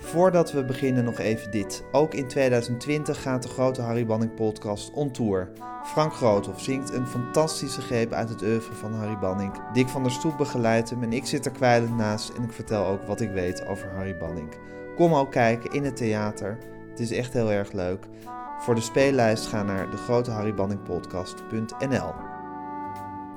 Voordat we beginnen nog even dit. Ook in 2020 gaat de grote Harry Banning podcast on tour. Frank Groothoff zingt een fantastische greep uit het oeuvre van Harry Banning. Dick van der Stoep begeleidt hem en ik zit er kwijlend naast en ik vertel ook wat ik weet over Harry Banning. Kom ook kijken in het theater. Het is echt heel erg leuk. Voor de speellijst ga naar degroteharrybanningpodcast.nl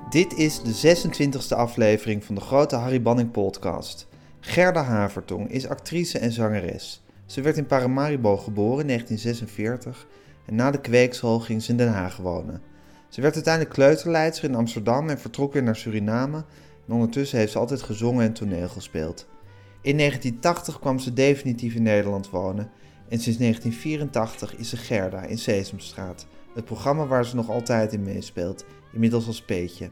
Dit is de 26e aflevering van de Grote Harry Banning podcast. Gerda Havertong is actrice en zangeres. Ze werd in Paramaribo geboren in 1946 en na de kweekschool ging ze in Den Haag wonen. Ze werd uiteindelijk kleuterleidster in Amsterdam en vertrok weer naar Suriname en ondertussen heeft ze altijd gezongen en toneel gespeeld. In 1980 kwam ze definitief in Nederland wonen en sinds 1984 is ze Gerda in Sesamstraat, het programma waar ze nog altijd in meespeelt, inmiddels als Peetje.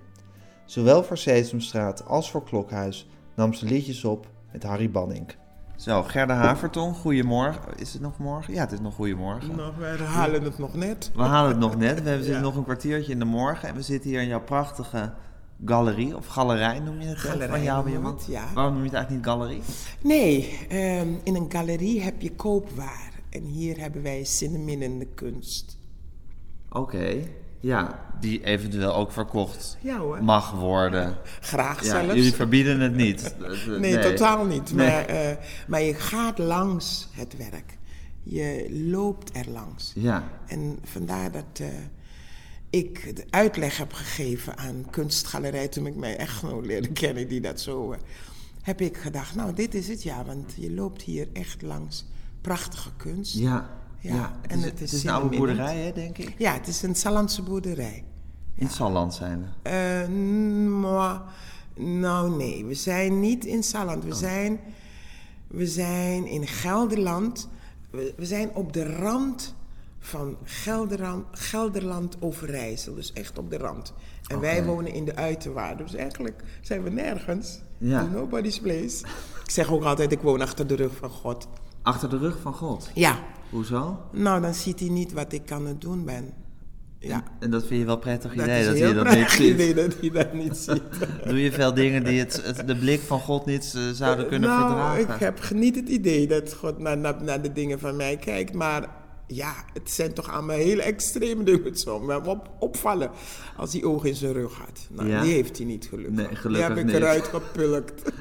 Zowel voor Sesamstraat als voor Klokhuis nam ze liedjes op met Harry Banning. Zo, Gerda Havertong, goedemorgen. Is het nog morgen? Ja, het is nog goedemorgen. Nou, wij halen het nog net. We halen het nog net. We zitten Ja. nog een kwartiertje in de morgen en we zitten hier in jouw prachtige galerie, of galerij noem je het? Galerij van jou noem weer wat? ja. Waarom noem je het eigenlijk niet galerie? Nee, ehm, in een galerie heb je koopwaar. En hier hebben wij zinneminnende kunst. Oké, ja, die eventueel ook verkocht Ja hoor. mag worden. Graag Ja, zelfs. jullie verbieden het niet. Nee, totaal niet. Nee. Maar, eh, maar je gaat langs het werk. Je loopt er langs. Ja, En vandaar dat eh, ik de uitleg heb gegeven aan kunstgalerij toen ik mijn echtgenoot leerde kennen, die dat zo. eh, heb ik gedacht, nou, dit is het ja, want je loopt hier echt langs prachtige kunst. ja. Ja, ja. en is, het het is is een oude boerderij, hè, denk ik? Ja, het is een Sallandse boerderij. In Salland zijn we. N- maar, nou nee, we zijn niet in Salland. Oh. We, zijn, we zijn in Gelderland. We, we zijn op de rand van Gelderland, Gelderland Overijssel. Dus echt op de rand. En wij wonen in de uiterwaarden. Dus eigenlijk zijn we nergens. Ja. In nobody's place. Ik zeg ook altijd, ik woon achter de rug van God. Achter de rug van God. Ja, Hoezo? nou dan ziet hij niet wat ik aan het doen ben. Ja, En dat vind je wel prettig dat idee, dat hij dat niet ziet. idee dat hij dat niet ziet. Doe je veel dingen die het, het- de blik van God niet eh, zouden kunnen nou, verdragen? ik heb niet het idee dat God naar, naar, naar de dingen van mij kijkt. Maar ja, het zijn toch allemaal hele extreme dingen. Zou me op, opvallen als hij oog in zijn rug had. Nou, Ja? die heeft hij niet gelukkig. Nee, gelukkig Die heb niet. ik eruit gepulkt.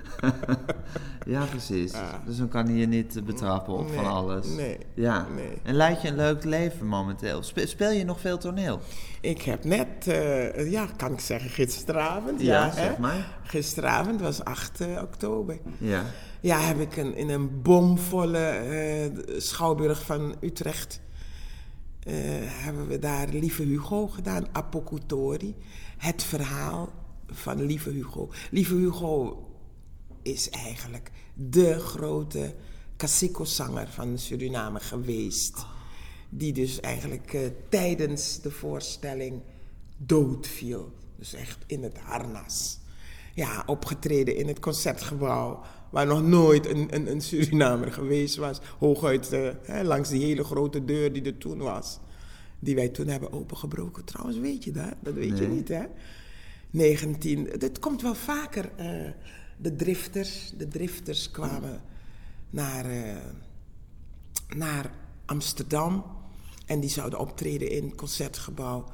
Ja, precies. Dus dan kan hij je niet eh, betrappen op van alles. nee, Ja. En leid je een leuk leven momenteel? Spe- speel je nog veel toneel? Ik heb net, eh, ja, kan ik zeggen, gisteravond. Ja, Ja, zeg hè? maar. Gisteravond was 8 eh, oktober. Ja. Ja, heb ik een, in een bomvolle eh, schouwburg van Utrecht. hebben we daar Lieve Hugo gedaan, Apocutori. Het verhaal van Lieve Hugo. Lieve Hugo is eigenlijk de grote Cacico-zanger van Suriname geweest. Die dus eigenlijk eh, tijdens de voorstelling doodviel. Dus echt in het harnas. Ja, opgetreden in het concertgebouw. Waar nog nooit een, een, een Surinamer geweest was. Hooguit eh, hè, langs die hele grote deur die er toen was. Die wij toen hebben opengebroken. Trouwens, weet je dat? Dat weet je niet, hè? 19. Dit komt wel vaker. eh, de drifters, de drifters kwamen naar, naar Amsterdam. En die zouden optreden in het concertgebouw.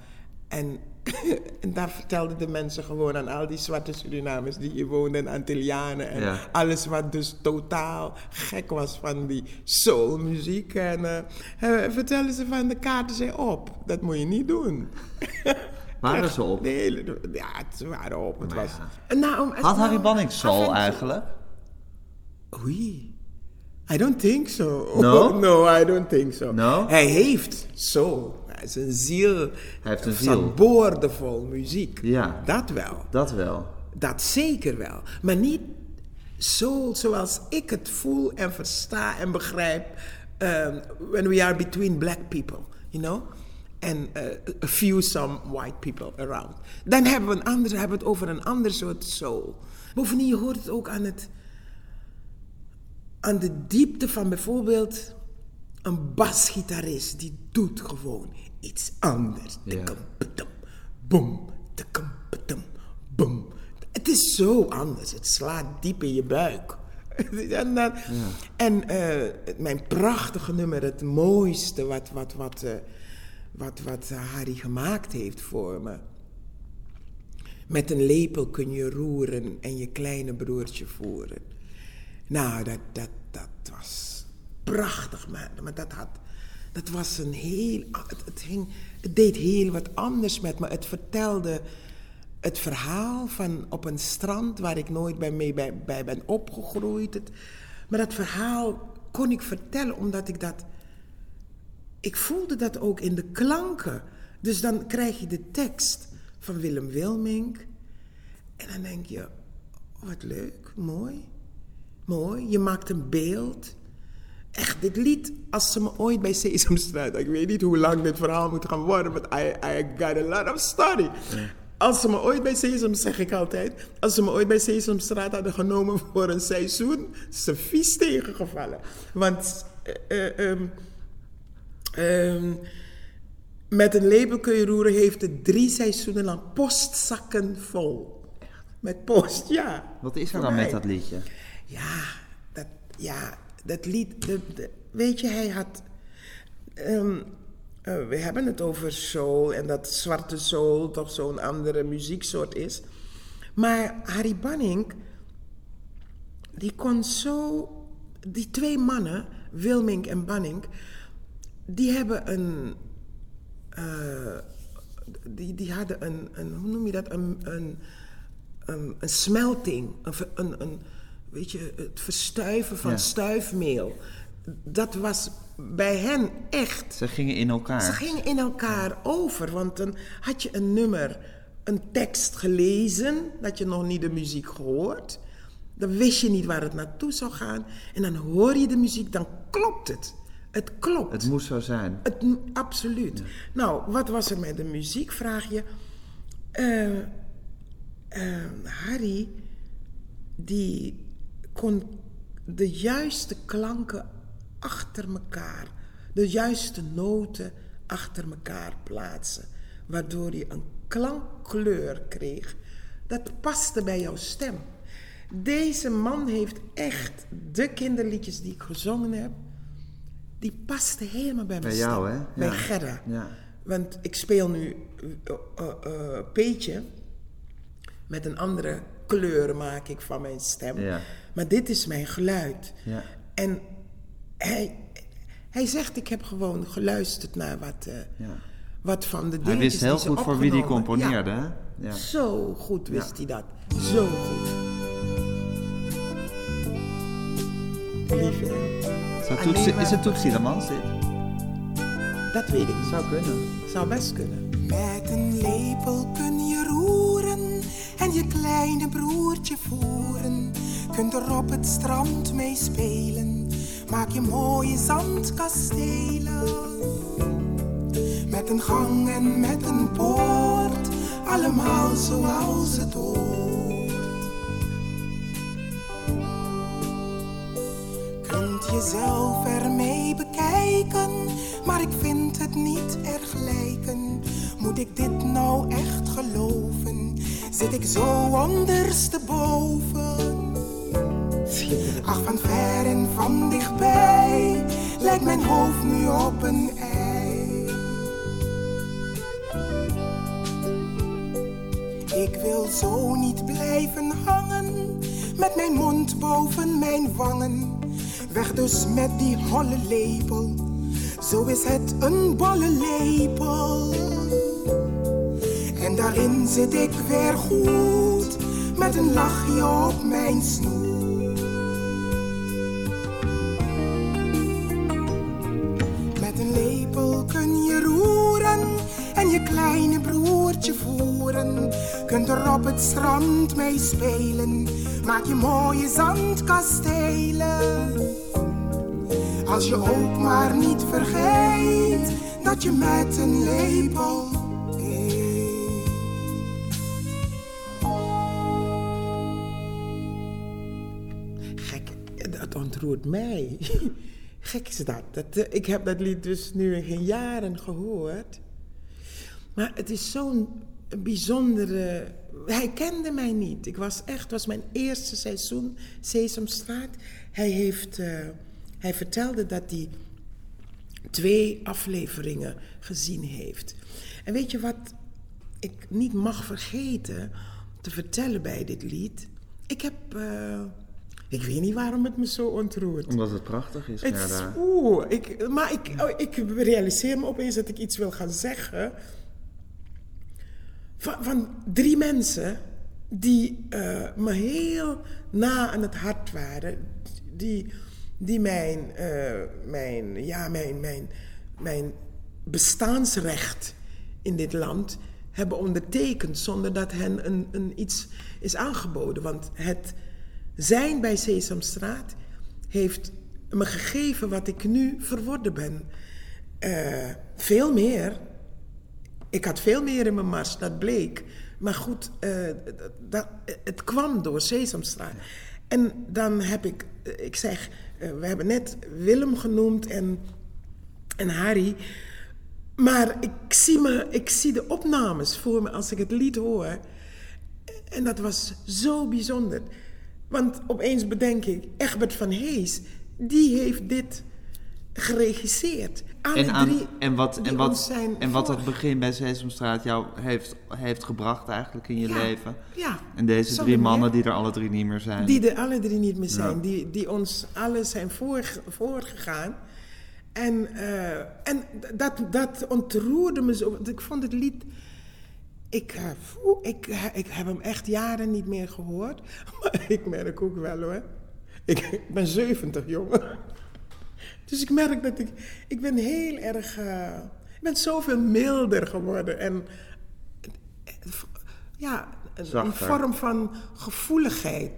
En, en daar vertelden de mensen gewoon aan al die zwarte Surinamers die hier woonden, en Antillianen en Ja. alles wat dus totaal gek was van die soulmuziek. En eh, vertelden ze van de kaarten zijn op. Dat moet je niet doen. Waren ze op? de hele- ja, ze waren op. Het Maar was, ja. nou, om- Had Harry nou, Banning soul eigenlijk? Oei. I don't think so. No? no, I don't think so. No? Hij heeft soul. Hij is een ziel. Hij heeft een ziel. Van boordevol muziek. Ja. Dat wel. Dat wel. Dat zeker wel. Maar niet soul zoals ik het voel en versta en begrijp. um, when we are between black people, you know? And uh, a few some white people around. Dan hebben we, een ander, hebben we het over een ander soort soul. Bovendien, je hoort het ook aan, het, aan de diepte van bijvoorbeeld een basgitarist. Die doet gewoon iets anders. Ja. Boom, boom. Het is zo anders. Het slaat diep in je buik. en dan, en eh, mijn prachtige nummer, het mooiste wat, wat, wat, eh, wat, wat Harry gemaakt heeft voor me. Met een lepel kun je roeren en je kleine broertje voeren. Nou, dat, dat, dat was prachtig, maar, maar dat, had, dat was een heel. Het, hing, het deed heel wat anders met me. Het vertelde het verhaal van op een strand waar ik nooit bij, mee bij, bij ben opgegroeid. Het, maar dat verhaal kon ik vertellen omdat ik dat. Ik voelde dat ook in de klanken. Dus dan krijg je de tekst van Willem Wilmink. En dan denk je: oh, wat leuk, mooi. Mooi. Je maakt een beeld. Echt, dit lied, als ze me ooit bij Sesamstraat, ik weet niet hoe lang dit verhaal moet gaan worden, but I, I got a lot of story. Als ze me ooit bij Sesam, zeg ik altijd, als ze me ooit bij Sesamstraat hadden genomen voor een seizoen, is ze vies tegengevallen. Want uh, um, um, met een label kun je roeren heeft het drie seizoenen lang postzakken vol. Met post, ja. Wat is er dan met dat liedje? Ja, dat, ja, dat lied, weet je, hij had... Um, uh, we hebben het over soul en dat zwarte soul toch zo'n andere muzieksoort is. Maar Harry Banning, die kon zo... Die twee mannen, Wilming en Banning, die hebben een... Uh, die, die hadden een, een, hoe noem je dat, een, een, een, een smelting, een, een, een weet je, het verstuiven van ja. stuifmeel. Dat was bij hen echt. Ze gingen in elkaar. Ze gingen in elkaar ja. over. Want dan had je een nummer, een tekst gelezen, dat je nog niet de muziek gehoord. Dan wist je niet waar het naartoe zou gaan. En dan hoor je de muziek, dan klopt het. Het klopt. Het moest zo zijn. Het, absoluut. Ja. Nou, wat was er met de muziek, vraag je. Uh, uh, Harry, die kon de juiste klanken achter elkaar, de juiste noten achter elkaar plaatsen, waardoor je een klankkleur kreeg dat paste bij jouw stem. Deze man heeft echt de kinderliedjes die ik gezongen heb, die pasten helemaal bij, bij mijn jou, stem. Hè? Bij ja. Gerda. Ja. Want ik speel nu uh, uh, uh, Peetje met een andere kleur maak ik van mijn stem. Ja. Maar dit is mijn geluid. Ja. En hij, hij zegt, ik heb gewoon geluisterd naar wat, uh, ja. wat van de dingen. Hij wist heel goed voor wie hij componeerde, ja. hè? Ja. Zo goed wist hij dat. Zo goed. Lief, hè? Toetsie, is het Toetsie Lemans dit? Dat weet ik. Zou kunnen. Zou best kunnen. Met een lepel kun je en je kleine broertje voeren. Kunt er op het strand mee spelen, maak je mooie zandkastelen. Met een gang en met een poort, allemaal zoals het hoort. Kunt jezelf ermee bekijken, maar ik vind het niet erg lijken. Moet ik dit nou echt geloven? Zit ik zo ondersteboven? Ach, van ver en van dichtbij lijkt mijn hoofd nu op een ei. Ik wil zo niet blijven hangen, met mijn mond boven mijn wangen. Weg dus met die holle lepel, zo is het een bolle lepel. En daarin zit ik weer goed, met een lachje op mijn snoet. Met een lepel kun je roeren en je kleine broertje voeren. Kunt er op het strand mee spelen, maak je mooie zandkastelen. Als je ook maar niet vergeet dat je met een lepel mij. Gek is dat. dat. Ik heb dat lied dus nu in jaren gehoord. Maar het is zo'n bijzondere hij kende mij niet. Ik was echt, het was mijn eerste seizoen Sesamstraat. Hij, heeft, eh, hij vertelde dat hij twee afleveringen gezien heeft. En weet je wat ik niet mag vergeten te vertellen bij dit lied? Ik heb. eh, ik weet niet waarom het me zo ontroert. Omdat het prachtig is, Het is, oeh, ik, maar ik, oh, ik realiseer me opeens dat ik iets wil gaan zeggen. Van, van drie mensen die eh, me heel na aan het hart waren. Die, die mijn, eh, mijn, ja, mijn, mijn, mijn bestaansrecht in dit land hebben ondertekend zonder dat hen een, een iets is aangeboden. Want het zijn bij Sesamstraat heeft me gegeven wat ik nu verworden ben. Eh, veel meer. Ik had veel meer in mijn mars, dat bleek. Maar goed, eh, dat, het kwam door Sesamstraat. En dan heb ik, eh, ik zeg, we hebben net Willem genoemd en, en Harry. Maar ik zie, me, ik zie de opnames voor me als ik het lied hoor. En dat was zo bijzonder. Want opeens bedenk ik, Egbert van Hees, die heeft dit geregisseerd. Alle En, aan, drie en wat, en wat, en wat het voor- begin bij Sesamstraat jou heeft, heeft gebracht eigenlijk in je Ja, leven. Ja. En deze drie mannen die er alle drie niet meer zijn. Die er alle drie niet meer zijn. Ja. Die, die ons alle zijn voor, voorgegaan. En, eh, en dat, dat ontroerde me zo. want Ik vond het lied... Ik, eh, ik, eh, ik heb hem echt jaren niet meer gehoord. Maar ik merk ook wel hoor. Ik, ik ben 70, jongen. Dus ik merk dat ik... Ik ben heel erg... eh, ik ben zoveel milder geworden. En ja, een, Zachter. vorm van gevoeligheid.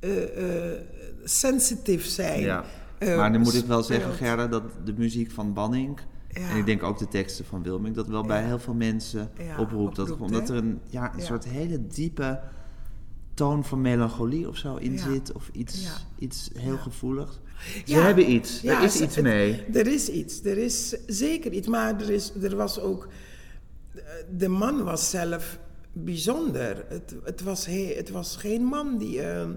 eh, sensitief zijn. Ja. maar nu moet ik wel zeggen. Gerda, dat de muziek van Banning... Ja. En ik denk ook de teksten van Wilming, dat wel bij heel veel mensen Ja, oproept. Dat, oproept, omdat hè? er een, ja, een soort hele diepe toon van melancholie of zo in zit. Of iets, iets heel gevoeligs. Ze hebben iets, er is iets het- mee. Er is iets, er is zeker iets. Maar er, is, er was ook... De man was zelf bijzonder. Het, het, was, he, het was geen man die, eh,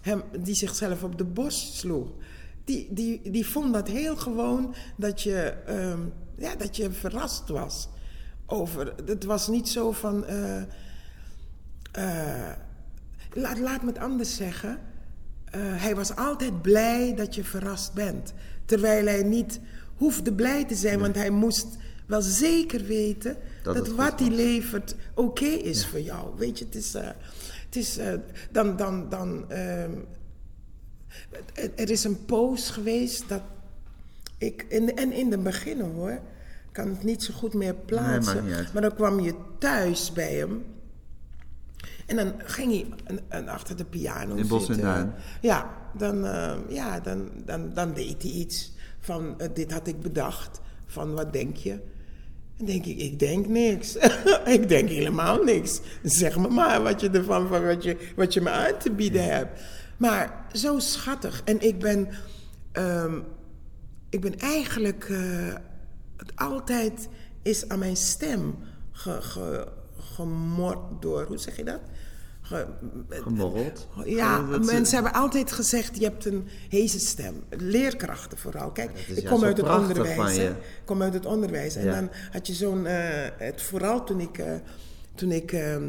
hem, die zichzelf op de borst sloeg. Die, die, die vond dat heel gewoon dat je, ehm, ja, dat je verrast was. Over, het was niet zo van... eh, eh, laat, laat me het anders zeggen. Eh, hij was altijd blij dat je verrast bent. Terwijl hij niet hoefde blij te zijn, want hij moest wel zeker weten Dat wat hij levert oké is voor jou. Weet je, het is. het is dan. dan, dan ehm, er, er is een poos geweest dat ik. In, en in de beginnen hoor. Ik kan het niet zo goed meer plaatsen. maar dan kwam je thuis bij hem. En dan ging hij een achter de piano In en zitten. Duin. Ja, dan, eh, ja dan, dan, dan deed hij iets van eh, dit had ik bedacht. Van wat denk je? Dan denk ik, ik denk niks. ik denk helemaal niks. Zeg me maar wat je ervan, van wat je, wat je me uit te bieden hebt. Maar zo schattig. En ik ben, ehm, ik ben eigenlijk, eh, altijd is aan mijn stem ge, ge, gemord door, hoe zeg je dat? Ge- Gemorreld. ja, mensen hebben altijd gezegd, je hebt een heese stem. Leerkrachten vooral. Kijk, ik kom uit het onderwijs. Ik kom uit het onderwijs. En Ja. dan had je zo'n... eh, het, vooral toen ik, eh, toen ik eh, eh,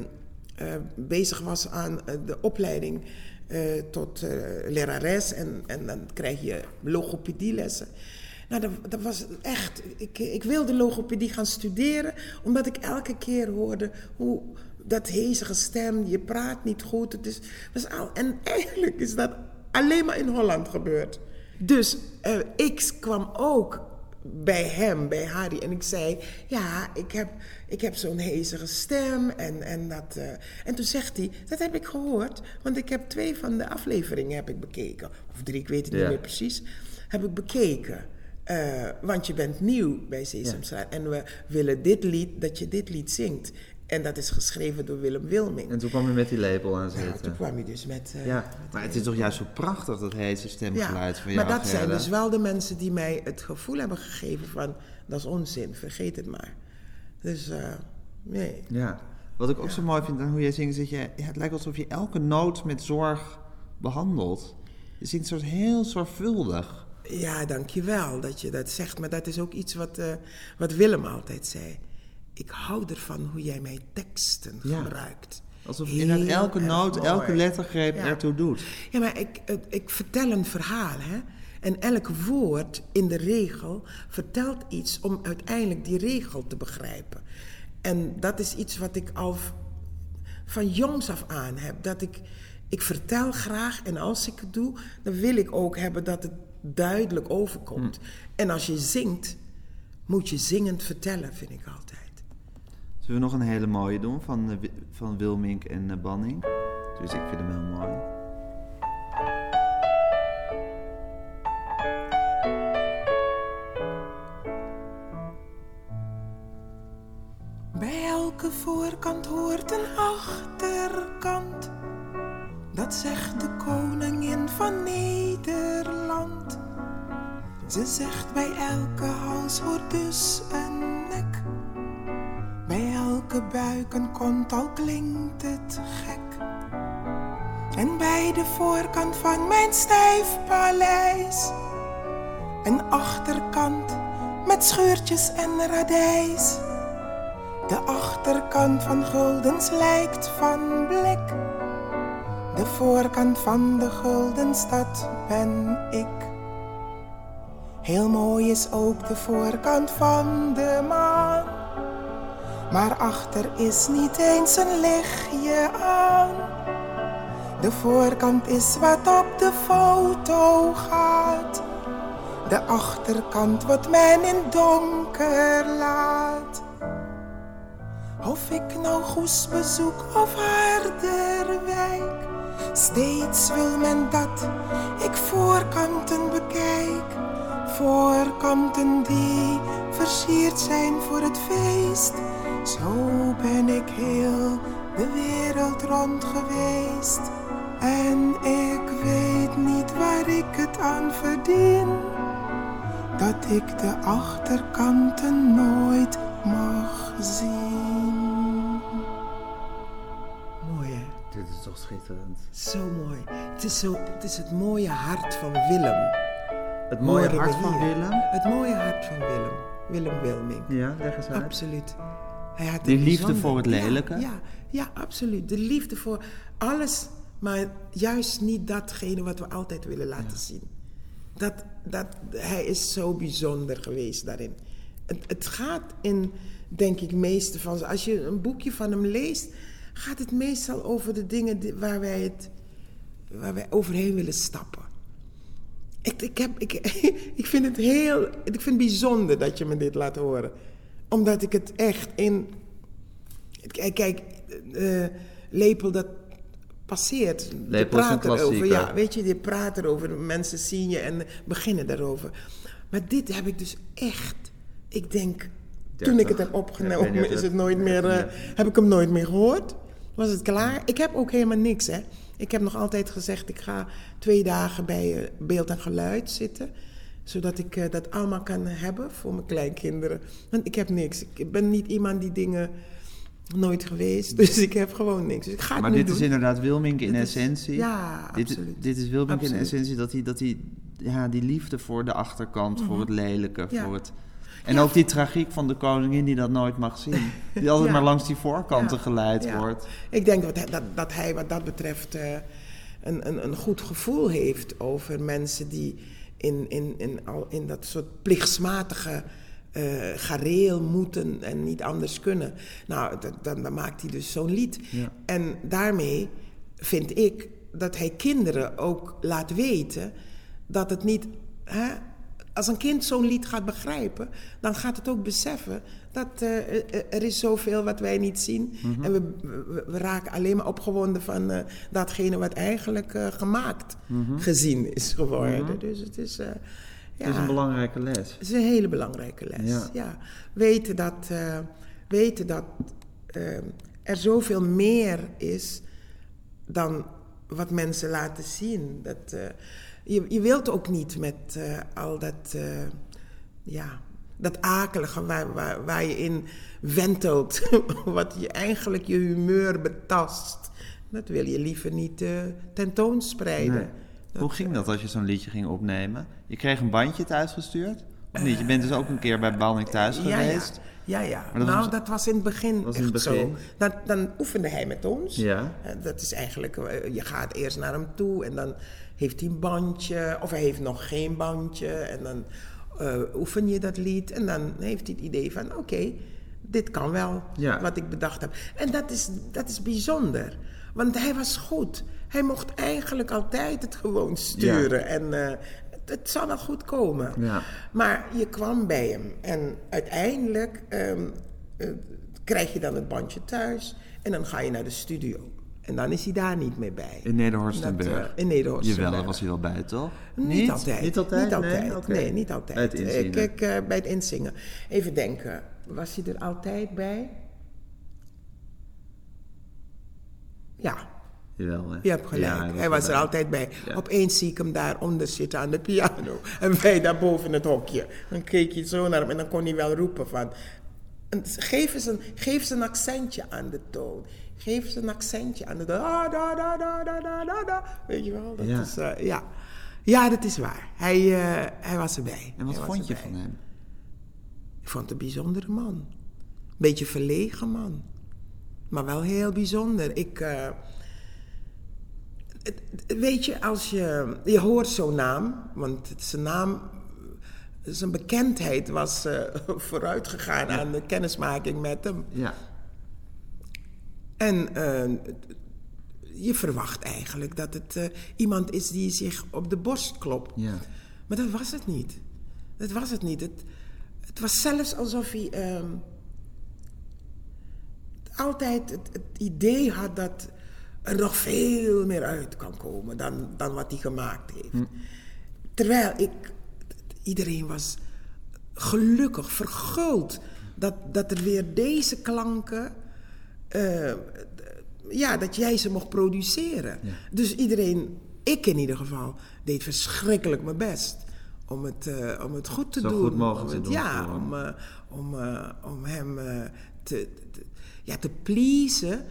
bezig was aan eh, de opleiding eh, tot eh, lerares. En, en dan krijg je logopedielessen. Nou, dat, dat was echt... Ik, ik wilde logopedie gaan studeren, omdat ik elke keer hoorde hoe dat hezige stem, je praat niet goed. Het is, was al, en eigenlijk is dat alleen maar in Holland gebeurd. Dus eh, ik kwam ook bij hem, bij Harry, en ik zei: Ja, ik heb, ik heb zo'n hezige stem. En, en, dat, eh, en toen zegt hij: Dat heb ik gehoord, want ik heb twee van de afleveringen heb ik bekeken. Of drie, ik weet het Ja. niet meer precies. Heb ik bekeken. Eh, want je bent nieuw bij Sesamstraat. En we willen dit lied, dat je dit lied zingt. En dat is geschreven door Willem Wilming. En toen kwam je met die label aan Ja, zitten. toen kwam je dus met... eh, Ja, met maar het is toch juist zo prachtig, dat heese stemgeluid van jou, maar dat zijn dus wel de mensen die mij het gevoel hebben gegeven van... dat is onzin, vergeet het maar. Dus, eh, nee. Ja. Wat ik ook zo mooi vind aan hoe jij zingt, is dat je, ja, het lijkt alsof je elke noot met zorg behandelt. Je zingt soort heel zorgvuldig. Ja, dankjewel dat je dat zegt. Maar dat is ook iets wat, eh, wat Willem altijd zei. Ik hou ervan hoe jij mijn teksten Ja. gebruikt. Alsof inderdaad Heel elke noot, mooi. elke lettergreep Ja. ertoe doet. Ja, maar ik, ik, ik vertel een verhaal, hè. En elk woord in de regel vertelt iets om uiteindelijk die regel te begrijpen. En dat is iets wat ik al van jongs af aan heb. Dat ik, ik vertel graag en als ik het doe, dan wil ik ook hebben dat het duidelijk overkomt. En als je zingt, moet je zingend vertellen, vind ik altijd. Zullen we nog een hele mooie doen van, eh, van Wilmink en eh, Banning? Dus ik vind hem heel mooi. Bij elke voorkant hoort een achterkant. Dat zegt de koningin van Nederland. Ze zegt bij elke hals hoort dus een nek. Bij elke buik een kont al klinkt het gek. En bij de voorkant van mijn stijf paleis. Een achterkant met scheurtjes en radijs. De achterkant van guldens lijkt van blik. De voorkant van de gulden stad ben ik. Heel mooi is ook de voorkant van de maan. Maar achter is niet eens een lichtje aan. De voorkant is wat op de foto gaat. De achterkant wat men in donker laat. Of ik nou Goes bezoek of Harderwijk. Steeds wil men dat ik voorkanten bekijk. Voorkanten die versierd zijn voor het feest. Zo ben ik heel de wereld rond geweest. En ik weet niet waar ik het aan verdien. Dat ik de achterkanten nooit mag zien. Schitterend. Zo mooi. Het is, zo, het is het mooie hart van Willem. Het mooie Horen hart van. Willem. Het mooie hart van Willem. Willem Wilming. Ja, leg eens uit. Absoluut. Hij had Die liefde bijzonder- voor het lelijke? Ja, ja, ja, absoluut. De liefde voor alles, maar juist niet datgene wat we altijd willen laten zien. Dat, dat, hij is zo bijzonder geweest daarin. Het, het gaat in, denk ik, meeste van... Als je een boekje van hem leest, gaat het meestal over de dingen die- waar, wij het, waar wij overheen willen stappen. Ik, ik, heb, ik, ik vind het heel... Ik vind het bijzonder dat je me dit laat horen. Omdat ik het echt in... Kijk, eh, Lepel, dat passeert. Je Lepel een praat erover. Ja, weet je, je praat erover. Mensen zien je en beginnen daarover. Maar dit heb ik dus echt... Ik denk, toen ik het 30. heb opgenomen, is het- nooit meer, eh, heb ik hem nooit meer gehoord. Was het klaar? Ik heb ook helemaal niks, hè. Ik heb nog altijd gezegd, ik ga twee dagen bij eh, beeld en geluid zitten. Zodat ik eh, dat allemaal kan hebben voor mijn kleinkinderen. Want ik heb niks. Ik ben niet iemand die dingen nooit geweest. Dus ik heb gewoon niks. Dus ik ga het Maar dit doen. is inderdaad Wilmink in Dit is- essentie. ja, dit, absoluut. Dit is Wilmink in essentie dat hij, dat hij ja, die liefde voor de achterkant, voor het lelijke, Mhm. Ja. voor het... En ook die tragiek van de koningin die dat nooit mag zien. Die altijd Ja. maar langs die voorkanten Ja. geleid wordt. Ik denk dat hij, dat, dat hij wat dat betreft eh, een, een, een goed gevoel heeft over mensen die in, in, in, al, in dat soort plichtsmatige eh gareel moeten en niet anders kunnen. Nou, dat- dan, dan maakt hij dus zo'n lied. En daarmee vind ik dat hij kinderen ook laat weten dat het niet. Hè, als een kind zo'n lied gaat begrijpen, dan gaat het ook beseffen dat eh, er- is zoveel wat wij niet zien. En we, we, we raken alleen maar opgewonden van eh, datgene wat eigenlijk gemaakt gezien is geworden. Dus het is. ja, Het is een belangrijke les. het is een hele belangrijke les. Ja. Ja. Weten dat, weten dat er zoveel meer is dan wat mensen laten zien. Dat, je, je wilt ook niet met eh, al dat, eh, ja, Dat akelige waar, waar, waar je in wentelt, wat je eigenlijk je humeur betast. Dat wil je liever niet uh, tentoonspreiden. Nee. Dat, Hoe ging dat als je zo'n liedje ging opnemen? Je kreeg een bandje thuisgestuurd? Of niet? Je bent dus ook een keer bij Behandeling thuis geweest? Ja, ja. ja. dat nou, was- dat was in het begin was echt in het begin? zo. Dan, dan oefende hij met ons. Ja. Dat is eigenlijk, je gaat eerst naar hem toe en dan heeft hij een bandje, of hij heeft nog geen bandje. En dan eh, oefen je dat lied en dan heeft hij het idee van, oké, dit kan wel, Ja. wat ik bedacht heb. En dat is, dat is bijzonder, want hij was goed. Hij mocht eigenlijk altijd het gewoon sturen en eh, het, het zou wel goed komen. Ja. Maar je kwam bij hem en uiteindelijk ehm, eh, krijg je dan het bandje thuis en dan ga je naar de studio. En dan is hij daar niet meer bij. In Nederhorstenburg? Dat, eh, in Nederhorstenburg. Jawel, daar was hij wel bij, toch? Niet, altijd. Niet altijd? Niet altijd. Nee. Nee, niet altijd. Bij het inzingen. Eh, Kijk, eh, bij het inzingen. Even denken. Was hij er altijd bij? Ja, Jawel, hè? je hebt gelijk. Ja, hij was er altijd bij. Ja. Opeens zie ik hem daaronder zitten aan de piano. En wij daar boven het hokje. Dan keek je zo naar hem en dan kon hij wel roepen van... Geef eens een, geef eens een accentje aan de toon. Geef eens een accentje aan de. Da, da, da, da, da, da, da, da. Weet je wel? Dat Ja. is, eh, ja. ja, dat is waar. Hij, eh, hij was erbij. En wat Hij vond je erbij. van hem? Ik vond het een bijzondere man. Beetje verlegen man. Maar wel heel bijzonder. Ik... eh, weet je, als je... Je hoort zo'n naam, want zijn naam... Zijn bekendheid was eh, vooruit gegaan aan de kennismaking met hem. Ja. En eh, je verwacht eigenlijk dat het eh, iemand is die zich op de borst klopt. Ja. Maar dat was het niet. Dat was het niet. Het, het was zelfs alsof hij ehm, altijd het, het idee had dat er nog veel meer uit kan komen dan, dan wat hij gemaakt heeft. Terwijl ik, iedereen was gelukkig, verguld dat, dat er weer deze klanken, eh, ja, dat jij ze mocht produceren. Dus iedereen, ik in ieder geval, deed verschrikkelijk mijn best om het, eh, om het goed te Zo doen. goed mogelijk te doen Ja, om, eh, om, om hem te, te, ja, te pleasen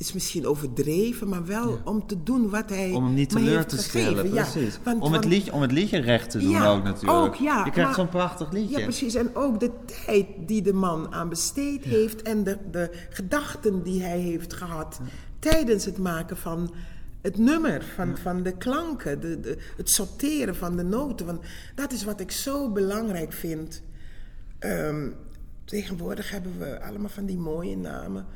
is misschien overdreven, maar wel om te doen wat hij Om hem niet teleur te stellen, Ja, precies. want- om, het liedje, om het liedje recht te doen Ja, ook natuurlijk. ook, ja, je krijgt zo'n prachtig liedje. Ja, precies. En ook de tijd die de man aan besteed heeft en de, de gedachten die hij heeft gehad tijdens het maken van het nummer, van, van de klanken, de, de, het sorteren van de noten. Want dat is wat ik zo belangrijk vind. Ehm, tegenwoordig hebben we allemaal van die mooie namen.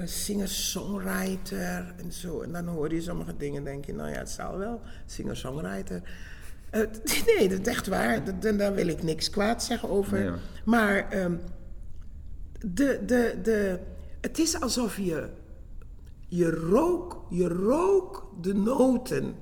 Een singer-songwriter en zo. En dan hoor je sommige dingen denk je, nou ja, het zal wel. Singer-songwriter. Nee, dat is echt waar. Dat- dat- daar wil ik niks kwaad zeggen over. Nee, maar ehm, de, de, de, het is alsof je, je rook, je rook de noten.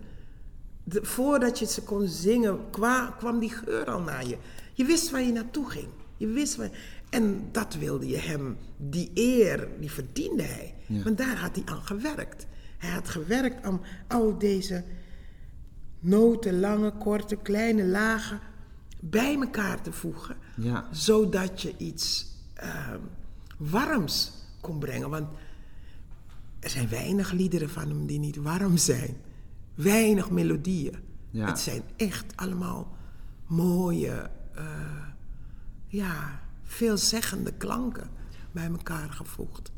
De- voordat je ze kon zingen, kwa- kwam die geur al naar je. Je wist waar je naartoe ging. Je wist waar, en dat wilde je hem, die eer, die verdiende hij. Want daar had hij aan gewerkt. Hij had gewerkt om al deze noten, lange, korte, kleine lagen bij elkaar te voegen. Ja. Zodat je iets ehm, warms kon brengen. Want er zijn weinig liederen van hem die niet warm zijn. Weinig melodieën. Ja. Het zijn echt allemaal mooie, eh, ja, veelzeggende klanken bij elkaar gevoegd.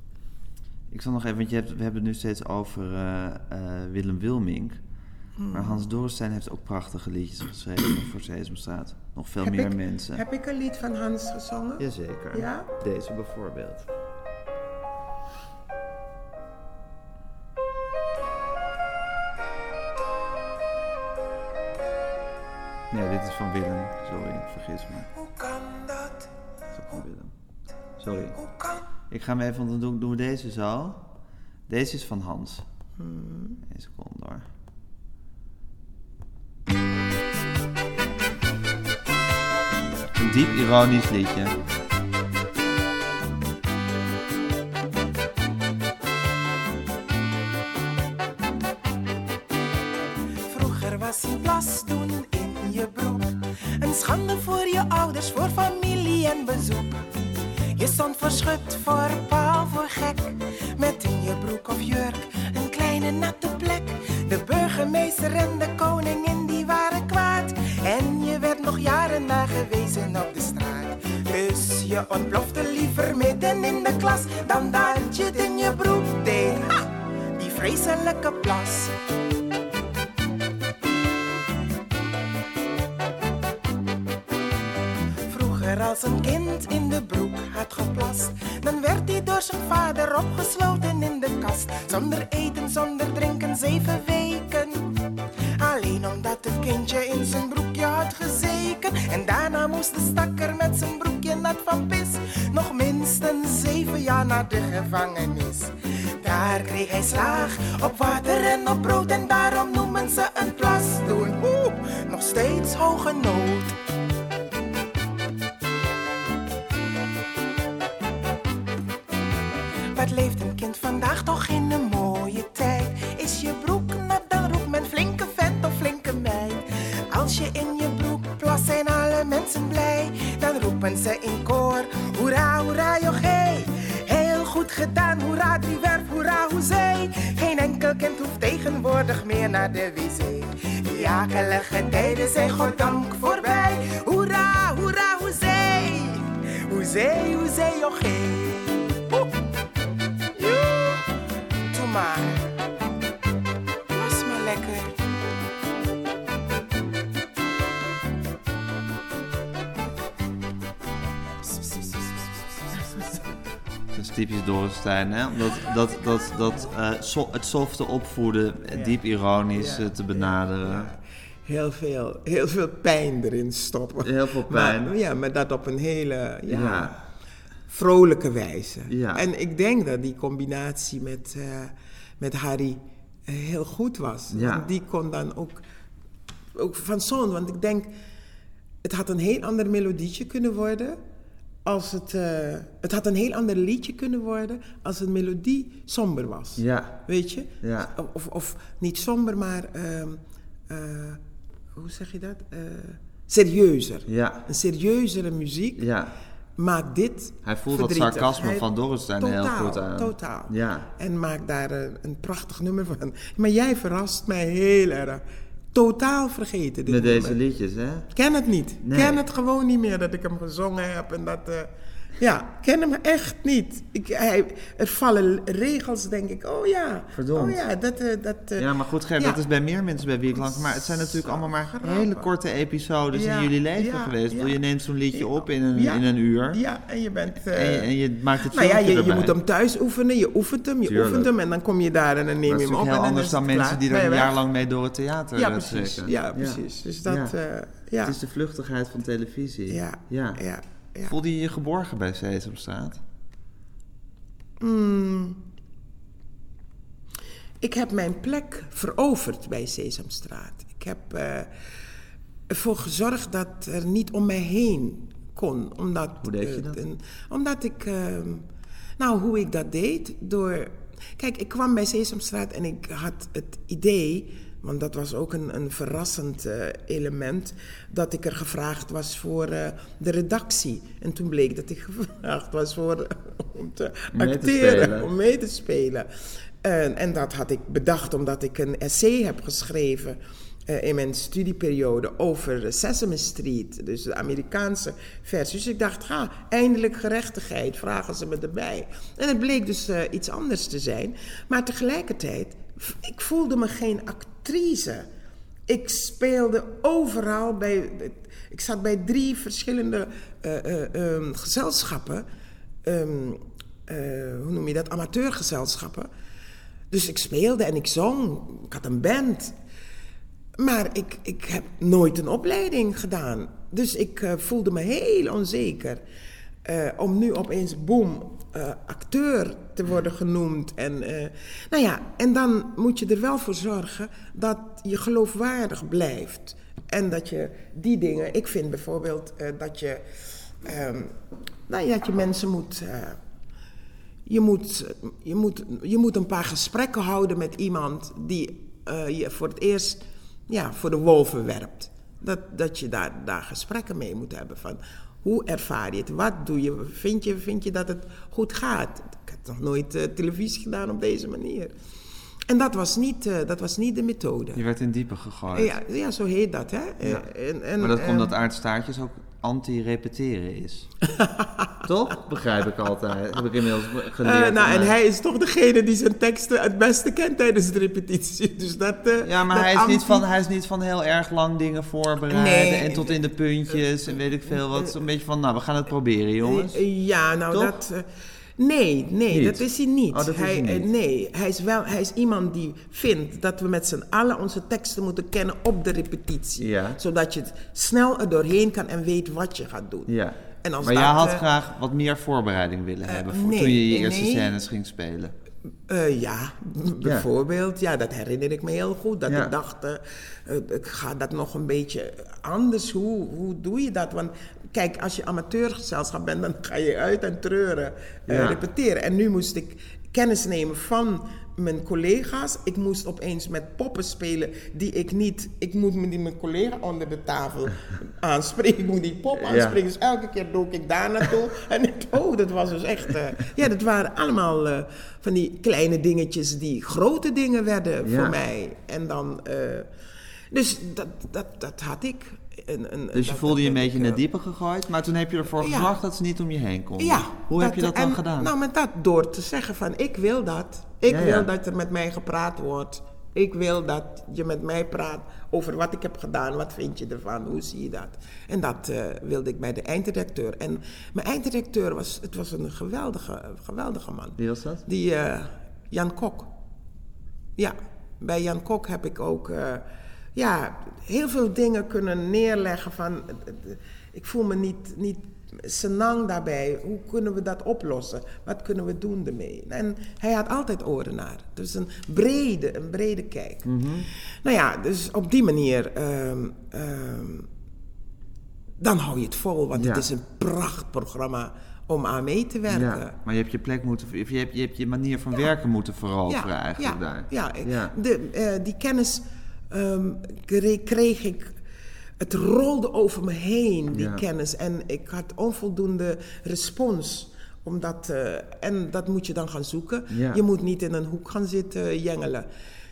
Ik zal nog even, want je hebt, we hebben het nu steeds over eh, eh, Willem Wilmink. Hmm. Maar Hans Dorrestein heeft ook prachtige liedjes geschreven voor Sesamstraat. Nog veel Heb meer ik- mensen. Heb ik een lied van Hans gezongen? Jazeker. Ja? Deze bijvoorbeeld. Nee, dit is van Willem. Sorry, vergis me. Hoe kan Sorry. Ik ga hem even, want dan doen, doen we deze zo. Deze is van Hans. Hmm. Eén seconde hoor. Een diep ironisch liedje. Schut, voor paal, voor gek. Met in je broek of jurk een kleine natte plek. De burgemeester en de koningin die waren kwaad. En je werd nog jaren nagewezen op de straat. Dus je ontplofte liever midden in de klas dan dat je het in je broek deed. Ha! Die vreselijke plas. Vroeger als een kind Zonder eten, zonder drinken, zeven weken. Alleen omdat het kindje in zijn broekje had gezeken. En daarna moest de stakker met zijn broekje nat van pis. Nog minstens zeven jaar naar de gevangenis. Daar kreeg hij slaag op typisch Dorrestein, hè? Dat, dat, dat, dat, eh, so- het softe opvoeden, eh, diep ironisch eh, te benaderen. Heel veel, heel veel pijn erin stoppen. Heel veel pijn. Maar, ja, maar dat op een hele ja, Ja. Vrolijke wijze. Ja. En ik denk dat die combinatie met, eh, met Harry eh, heel goed was. Ja. Want die kon dan ook, ook van zo'n... Want ik denk, het had een heel ander melodietje kunnen worden... Als het, eh, het had een heel ander liedje kunnen worden als het melodie somber was. Ja. Weet je? Ja. Of, of niet somber, maar ehm, eh, hoe zeg je dat? Serieuzer. Ja. Een serieuzere muziek Ja. Maakt dit. Hij voelt dat sarcasme Hij- van Dorrestein heel Totaal, goed aan. Totaal. Ja. En maakt daar een, een prachtig nummer van. Maar jij verrast mij heel erg. Totaal vergeten dit Met deze liedjes, hè? Ken het niet. Nee. Ken het gewoon niet meer dat ik hem gezongen heb en dat. eh, ja, ken hem echt niet. Ik, hij, er vallen regels, denk ik. Oh ja. Verdomd. Oh ja, dat. eh, dat eh, Ja, maar goed, Ger, ja. dat is bij meer mensen bij wie ik langs. Maar het zijn natuurlijk allemaal maar Grappig. hele korte episodes Ja, in jullie leven ja, geweest. Je neemt zo'n liedje op in een, in een uur. Ja, en je bent. eh, En, je, en je maakt het nou ja, je, je moet hem thuis oefenen, je oefent hem, je Tuurlijk. oefent hem en dan kom je daar en dan neem je is hem op. natuurlijk heel en dan anders is dan mensen klaar. die er een jaar lang mee door het theater Ja, precies. Ja, precies. Dus dat, Ja. ja. Het is de vluchtigheid van televisie. ja. ja. Ja. Voelde je je geborgen bij Sesamstraat? Hmm. Ik heb mijn plek veroverd bij Sesamstraat. Ik heb eh, ervoor gezorgd dat er niet om mij heen kon. Omdat, Hoe deed je dat? omdat ik... eh, nou, hoe ik dat deed? Door... Kijk, ik kwam bij Sesamstraat en ik had het idee... Want dat was ook een, een verrassend eh, element. Dat ik er gevraagd was voor eh, de redactie. En toen bleek dat ik gevraagd was voor, om te Mee acteren, om mee te spelen. En, en dat had ik bedacht omdat ik een essay heb geschreven eh, in mijn studieperiode over Sesame Street, dus de Amerikaanse versie. Dus ik dacht, ga, eindelijk gerechtigheid, vragen ze me erbij. En het bleek dus eh, iets anders te zijn. Maar tegelijkertijd, ik voelde me geen actrice. Ik speelde overal bij. Ik zat bij drie verschillende eh, eh, ehm, gezelschappen. Ehm, eh, hoe noem je dat? Amateurgezelschappen. Dus ik speelde en ik zong. Ik had een band. Maar ik, ik heb nooit een opleiding gedaan. Dus ik voelde me heel onzeker. Om nu opeens, boem, eh, acteur te worden genoemd. En, eh, nou ja, en dan moet je er wel voor zorgen dat je geloofwaardig blijft. En dat je die dingen... Ik vind bijvoorbeeld eh, dat je... ehm, nou ja, dat je mensen moet... je moet, je, moet, je moet een paar gesprekken houden met iemand die je voor het eerst ja, voor de wolven werpt. Dat, dat je daar, daar gesprekken mee moet hebben van hoe ervaar je het? Wat doe je? Vind je, vind je dat het goed gaat? Ik heb nog nooit uh, televisie gedaan op deze manier. En dat was niet, uh, dat was niet de methode. Je werd in diepe gegooid. Ja, ja zo heet dat. Hè? Ja. En, en, maar dat komt dat aardstaartjes ook anti-repeteren is. toch? Begrijp ik altijd. Heb ik inmiddels geleerd. Uh, nou, en hij is toch degene die zijn teksten het beste kent tijdens de repetitie. Dus dat, uh, ja, maar hij is, niet van, hij is niet van heel erg lang dingen voorbereiden. Nee, en tot in de puntjes en weet ik veel wat. Een beetje van, nou, we gaan het proberen, jongens. Ja, nou, toch? dat... Uh, Nee, nee, dat is hij niet. Oh, hij, hij niet. Nee, hij is, wel, hij is iemand die vindt dat we met z'n allen onze teksten moeten kennen op de repetitie. Ja. Zodat je het snel er doorheen kan en weet wat je gaat doen. Ja. En als maar jij had uh, graag wat meer voorbereiding willen uh, hebben voor, nee, toen je je eerste nee. scènes ging spelen. Uh, ja, bijvoorbeeld. Ja. dat herinner ik me heel goed. Dat ja. ik dacht, uh, ik ga dat nog een beetje anders. Hoe, hoe doe je dat? Want kijk, als je amateurgezelschap bent, dan ga je uit en treuren, uh, ja. repeteren. En nu moest ik kennis nemen van mijn collega's. Ik moest opeens met poppen spelen die ik niet... Ik moet me die mijn collega onder de tafel aanspreken. Ik moet die pop aanspreken. Ja. Dus elke keer dook ik daar naartoe. en ik, oh, dat was dus echt... Uh, ja, dat waren allemaal uh, van die kleine dingetjes die grote dingen werden ja. voor mij. En dan... Uh, dus dat, dat, dat had ik. Een, een, dus je voelde je een beetje in het diepe gegooid, maar toen heb je ervoor ja. gezorgd dat ze niet om je heen konden. Ja. Hoe dat, heb je dat dan gedaan? Nou, met dat door te zeggen van ik wil dat. Ik ja, wil dat er met mij gepraat wordt. Ik wil dat je met mij praat over wat ik heb gedaan. Wat vind je ervan? Hoe zie je dat? En dat uh, wilde ik bij de eindredacteur. En mijn eindredacteur was, het was een geweldige, geweldige man. Wie was dat? Die uh, Jan Kok. Ja, bij Jan Kok heb ik ook... Uh, ja, heel veel dingen kunnen neerleggen van... Ik voel me niet, niet senang daarbij. Hoe kunnen we dat oplossen? Wat kunnen we doen ermee? En hij had altijd oren naar. Dus een brede, een brede kijk. Mhm. Nou ja, dus op die manier... Um, um, dan hou je het vol, want Ja. het is een prachtprogramma om aan mee te werken. Ja, maar je hebt je plek moeten... Je hebt je, hebt je manier van werken moeten veroveren eigenlijk ja, daar. Ja, ik- Ja. De, eh, die kennis ehm, kre- kreeg ik. Het rolde over me heen, die Ja. kennis. En ik had onvoldoende respons. Omdat, eh, en dat moet je dan gaan zoeken. Ja. Je moet niet in een hoek gaan zitten jengelen.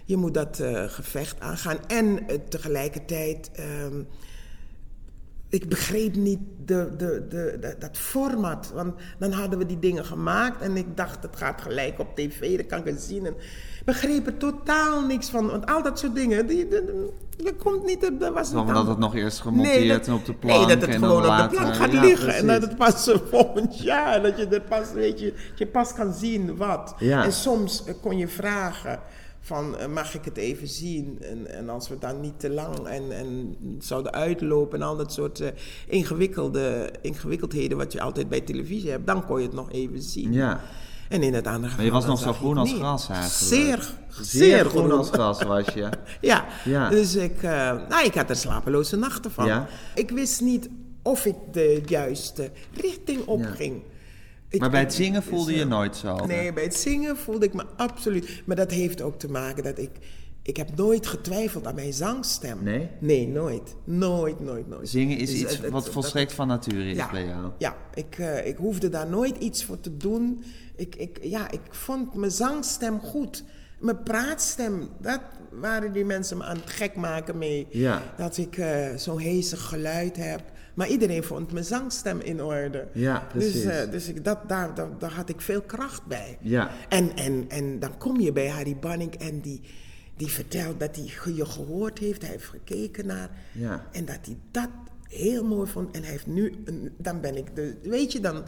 Je moet dat eh, gevecht aangaan. En eh, tegelijkertijd. ehm, ik begreep niet de, de, de, de- dat format. Want dan hadden we die dingen gemaakt en ik dacht, het gaat gelijk op tv, dat kan ik het zien. En begreep er totaal niks van. Want al dat soort dingen, die, die, die- dat komt niet, dat was Omdat het nog eerst gemonteerd Nee, dat- en op de plank. Nee, dat het gewoon op de plank gaat ja, liggen. En dat het pas eh, volgend jaar, dat je er pas, weet je, je pas kan zien wat. Ja. En soms eh, kon je vragen van, eh, mag ik het even zien? En, en als we dan niet te lang en, en zouden uitlopen en al dat soort eh, ingewikkelde, ingewikkeldheden wat je altijd bij televisie hebt, dan kon je het nog even zien. Ja. En in het andere Maar je geval, was nog zo groen als niet. gras eigenlijk. Zeer, Zeer groen als gras was je. ja, Ja. dus ik, eh, nou, ik had er slapeloze nachten van. Ja? Ik wist niet of ik de juiste richting opging. Ik- Maar bij het zingen ik- voelde je nooit zo? Nee, bij het zingen voelde ik me absoluut. Maar dat heeft ook te maken dat ik. Ik heb nooit getwijfeld aan mijn zangstem. Nee? Nee, nooit. Nooit, nooit, nooit. Zingen is Dus iets het- het- wat dat- volstrekt van nature is ja, bij jou. Ja, ik, eh, ik hoefde daar nooit iets voor te doen. Ik, ik, ja, ik vond mijn zangstem goed. Mijn praatstem, dat waren die mensen me aan het gek maken mee. Ja. Dat ik eh, zo'n hezig geluid heb. Maar iedereen vond mijn zangstem in orde. Ja, precies. Dus, dus ik, dat, daar, daar, daar had ik veel kracht bij. Ja. En, en, en dan kom je bij Harry Banning en die, die vertelt dat hij je gehoord heeft. Hij heeft gekeken naar. Ja. En dat hij dat heel mooi vond. En hij heeft nu, een, dan ben ik de, weet je, dan,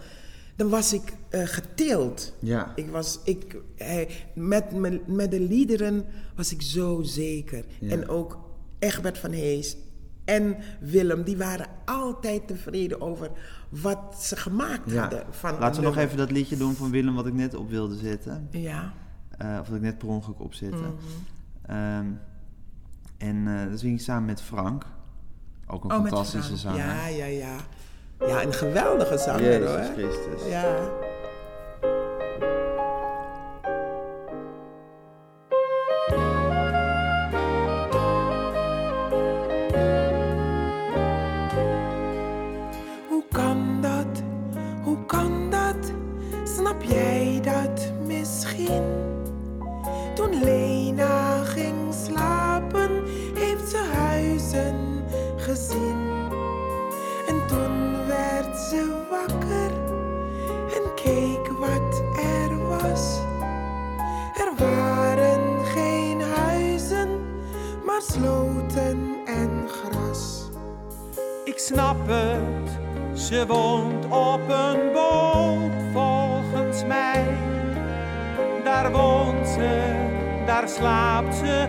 dan was ik geteeld. Ja. Ik was, ik, hij, met, met, met de liederen was ik zo zeker. Ja. En ook Egbert van Hees en Willem, die waren altijd tevreden over wat ze gemaakt Ja. hadden. Van Laten we nog even dat liedje doen van Willem wat ik net op wilde zetten. Ja. Eh, of wat ik net per ongeluk opzette. Mhm. Ehm, en dat zing ik samen met Frank. Ook een Oh, fantastische zanger. Ja, ja, ja. Ja, een geweldige zanger Jezus hoor. Christus. Ja. Daar slaapt ze,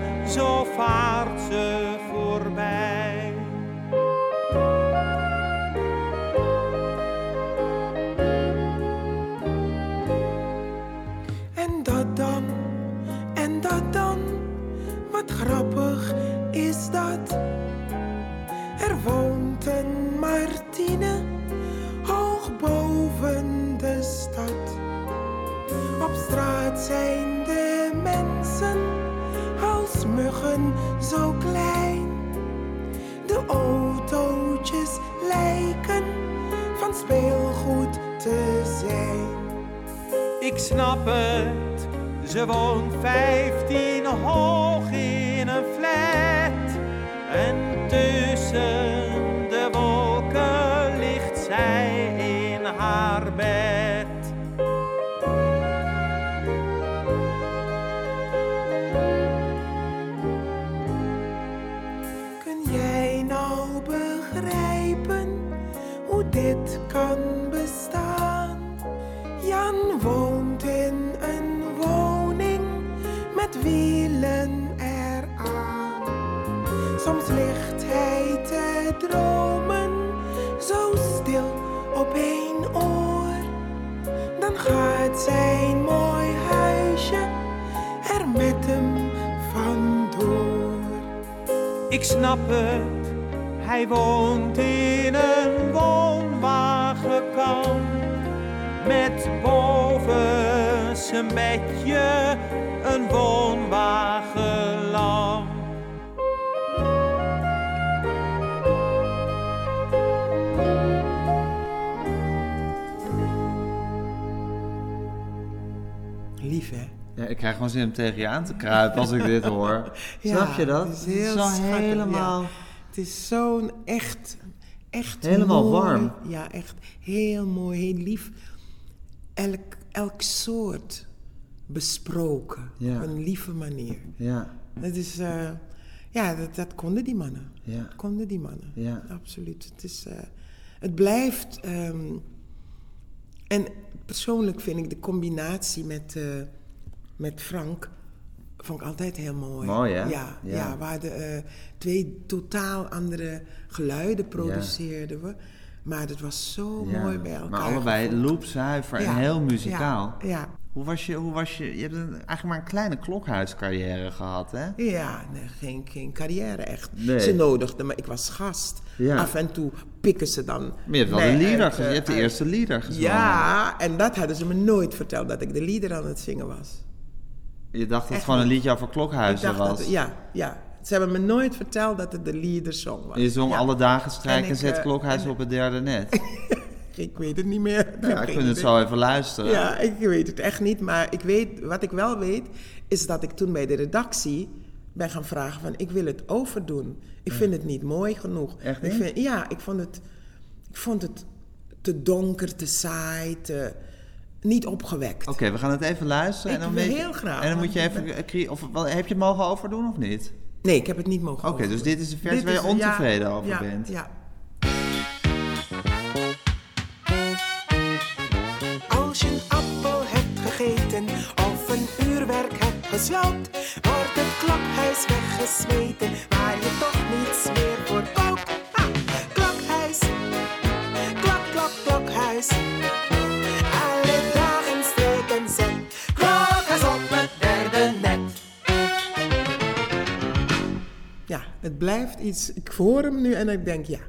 hij woont in een woonwagenkamp. Met boven zijn bedje een woonwagenlamp. Lief, hè? Ja, ik krijg gewoon zin om tegen je aan te kruipen als ik dit hoor. Snap je dat? Het is heel Zo schattig, helemaal... ja. Het is zo'n echt, echt Helemaal mooi- warm. Ja, echt heel mooi, heel lief. Elk, elk soort besproken Ja. op een lieve manier. Ja, Dat is, eh, ja, dat, dat konden die mannen. Ja. Dat konden die mannen. Ja. Absoluut. Het, is, eh, het blijft. ehm, en persoonlijk vind ik de combinatie met, eh, met Frank. Vond ik altijd heel mooi. Mooi, hè? Ja, Ja. ja. waar de eh, twee totaal andere geluiden produceerden we. Maar het was zo ja. mooi bij elkaar. Maar allebei loopzuiver en heel muzikaal. Ja. Hoe was je, hoe was je, je hebt een, eigenlijk maar een kleine klokhuiscarrière gehad, hè? Ja, nee, geen, geen carrière echt. Nee. Ze nodigden me, ik was gast. Af en toe pikken ze dan. Maar je hebt wel de leader, uit, gezien. je hebt de eh, eerste leader gezongen. Ja, en dat hadden ze me nooit verteld, dat ik de lieder aan het zingen was. Je dacht dat het gewoon een liedje over klokhuizen was. dat, ja, ja. Ze hebben me nooit verteld dat het de lieder song was. Je zong Ja. alle dagen strijken En en ik, zet eh, klokhuis en- op het derde net. Ik weet het niet meer. Ja, ik vind het zo even luisteren. Ja, ik weet het echt niet. Maar ik weet, wat ik wel weet, is dat ik toen bij de redactie ben gaan vragen van... ik wil het overdoen. Ik vind het niet mooi genoeg. Echt ik niet? vind, Ja, ik vond, het, ik vond het te donker, te saai, te, niet opgewekt. Oké, we gaan het even luisteren. Ik en dan wil heel graag, En dan moet je even... Of, wel, heb je het mogen overdoen of niet? Nee, ik heb het niet mogen Oké, dus dit is de versie waar je ja, ontevreden over ja, bent. Ja, Als je een appel hebt gegeten of een uurwerk hebt gesloopt, wordt het klokhuis weggesmeten waar je toch niets meer voor koopt. Ha! Klokhuis, klok, klok, klokhuis. Blijft iets... Ik hoor hem nu en ik denk, ja,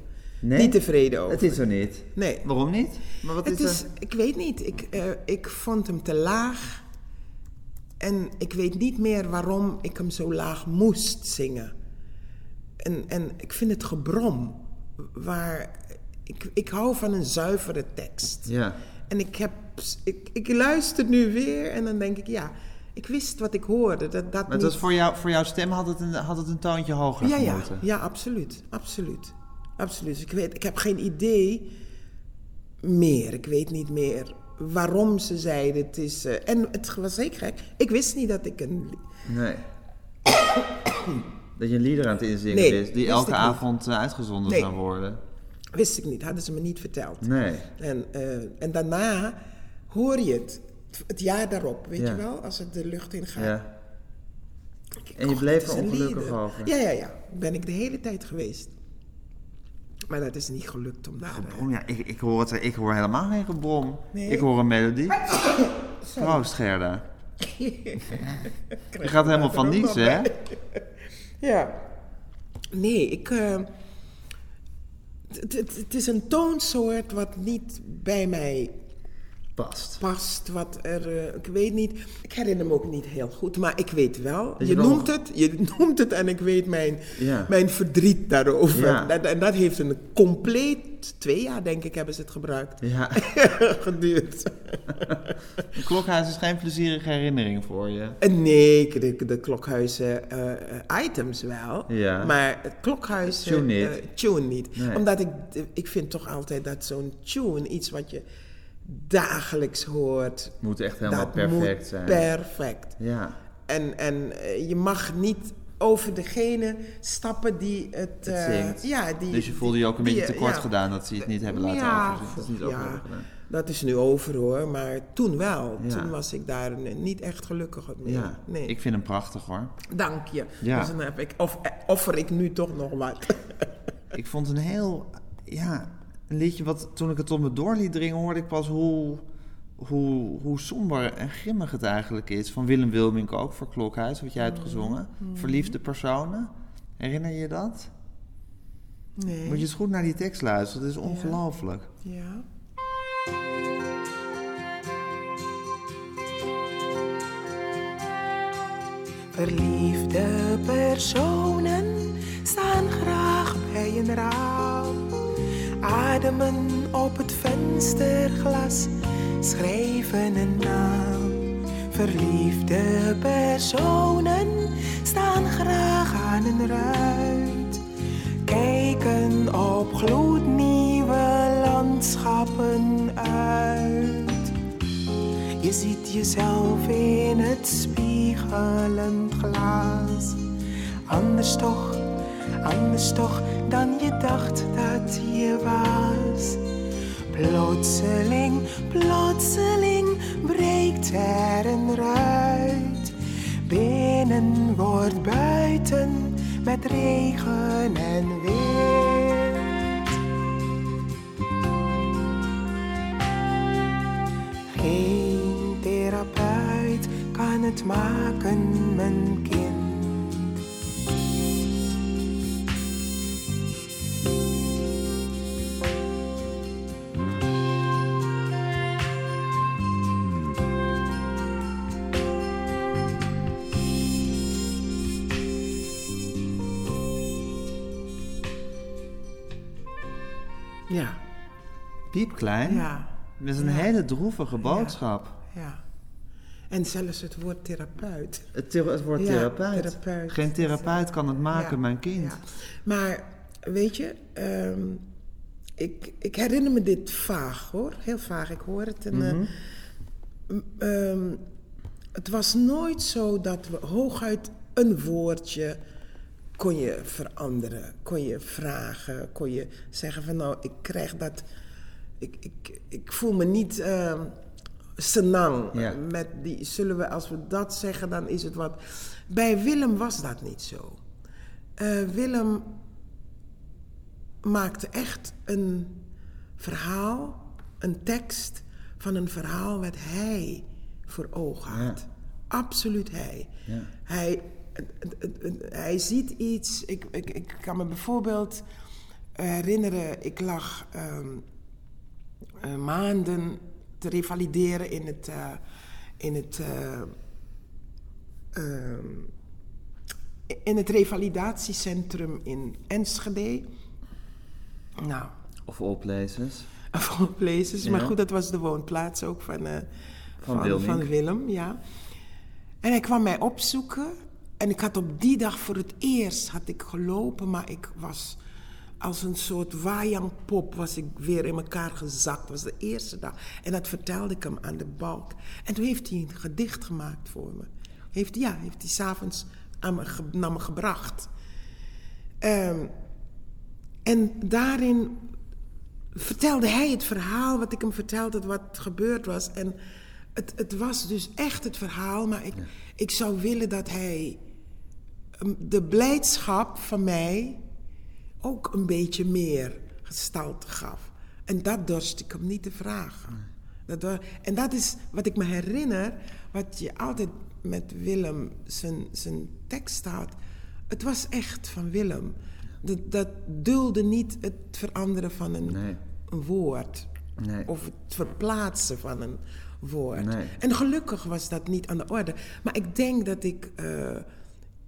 Nee? niet tevreden over. Het is er niet. Nee. Waarom niet? Maar wat Het is, is, ik weet niet. Ik, eh, ik vond hem te laag. En ik weet niet meer waarom ik hem zo laag moest zingen. En, en ik vind het gebrom. Waar, ik, ik hou van een zuivere tekst. Ja. En ik, heb, ik, ik luister nu weer en dan denk ik, ja, ik wist wat ik hoorde. Dat, dat Maar niet- voor, jou, voor jouw stem had het een, had het een toontje hoger ja, ja, ja, absoluut. Absoluut. Absoluut. Dus ik, weet, ik heb geen idee meer. Ik weet niet meer waarom ze zeiden het is... eh, en het was zeker gek. Ik wist niet dat ik een... Nee. dat je een lieder aan het inzingen Nee, is, die elke niet. avond eh, uitgezonden Nee. zou worden. Wist ik niet, hadden ze me niet verteld. Nee. En, eh, en daarna hoor je het, het jaar daarop, weet Ja. je wel, als het de lucht in gaat. Ja. Ik En je "Och, bleef er ongelukkig lieder." over? Ja, ja, ja. Ben ik de hele tijd geweest. Maar dat is niet gelukt om daar... Gebrom, ja, ik, ik, hoor het, ik hoor helemaal geen gebrom. Nee? Ik hoor een melodie. Proost, Gerda. Je gaat helemaal van niets, hè? Ja. Nee, ik... eh, het- het het is een toonsoort wat niet bij mij Past. past. Wat er, eh, ik weet niet. Ik herinner me ook niet heel goed, maar ik weet wel. je noemt nog- het, je noemt het en ik weet mijn, Ja. mijn verdriet daarover. Ja. Dat- en dat heeft een compleet, twee jaar denk ik, hebben ze het gebruikt. Ja, Geduurd. een klokhuis is geen plezierige herinnering voor je. En nee, de, de klokhuizen eh, eh, items wel. Ja. Maar het klokhuis... Tune niet. eh, tune niet. Nee. Omdat ik, ik vind toch altijd dat zo'n tune, iets wat je dagelijks hoort... Moet echt helemaal dat perfect moet zijn. perfect. Ja, En, en eh, je mag niet over degene stappen die het... het eh, ja, die, dus je voelde je ook een die- beetje tekort ja. gedaan dat ze het niet hebben laten Ja. Dat is niet ja. Dat is nu over hoor, maar toen wel. Ja. Toen was ik daar niet echt gelukkig mee. Ja, nee. ik vind hem prachtig hoor. Dank je. Ja. Dus dan heb ik, of, eh, offer ik nu toch nog wat. Ik vond een heel, ja, een liedje wat toen ik het tot me door liet dringen, hoorde ik pas hoe, hoe, hoe somber en grimmig het eigenlijk is. Van Willem Wilmink ook voor Klokhuis, wat jij hebt gezongen. Verliefde personen. Herinner je je dat? Nee. Moet je eens goed naar die tekst luisteren, het is ongelooflijk. Ja. Verliefde personen staan graag bij een raam, ademen op het vensterglas, schrijven een naam. Verliefde personen staan graag aan een ruit, kijken op gloednieuwe landschappen uit. Je ziet jezelf in het spiegelend glas. Anders toch, anders toch dan je dacht dat je was. Plotseling, plotseling breekt er een ruit. Binnen wordt buiten met regen en wind. Geen therapeut kan het maken, mijn kind. Piepklein, Ja. met een Ja. hele droevige boodschap. Ja. En zelfs het woord therapeut. Het, thera- het woord therapeut. therapeut. Geen therapeut kan het maken, mijn kind. ja. Maar weet je, ehm, ik, ik herinner me dit vaag hoor. Heel vaag. Ik hoor het. En, eh, Mhm. m- ehm, het was nooit zo dat we hooguit een woordje kon je veranderen. Kon je vragen. Kon je zeggen van nou, ik krijg dat... Ik, ik, ik voel me niet ehm senang. Ja. Met die, zullen we, als we dat zeggen, dan is het wat... Bij Willem was dat niet zo. Eh, Willem maakte echt een verhaal, een tekst van een verhaal wat hij voor ogen had. Ja. Absoluut hij. Ja. Hij, hij ziet iets. Ik, ik, ik kan me bijvoorbeeld herinneren, ik lag ehm, eh, maanden te revalideren in het, eh, in het, eh, ehm, in het revalidatiecentrum in Enschede. Nou, Of all places. of all places. Maar goed, dat was de woonplaats ook van, Van van, van Willem. Ja. En hij kwam mij opzoeken. En ik had op die dag voor het eerst had ik gelopen, maar ik was als een soort wajangpop was ik weer in elkaar gezakt. Dat was de eerste dag. En dat vertelde ik hem aan de balk. En toen heeft hij een gedicht gemaakt voor me. Heeft, ja, heeft hij s'avonds aan me naar me gebracht. Ehm, en daarin vertelde hij het verhaal wat ik hem vertelde, wat gebeurd was. En het, het was dus echt het verhaal, maar ik, ik zou willen dat hij um, de blijdschap van mij ook een beetje meer gestalte gaf. En dat dorst ik hem niet te vragen. Dat en dat is wat ik me herinner, wat je altijd met Willem zijn, zijn tekst had. Het was echt van Willem. Dat, dat dulde niet het veranderen van een, Nee. een woord. Nee. Of het verplaatsen van een woord. En gelukkig was dat niet aan de orde. Maar ik denk dat ik eh,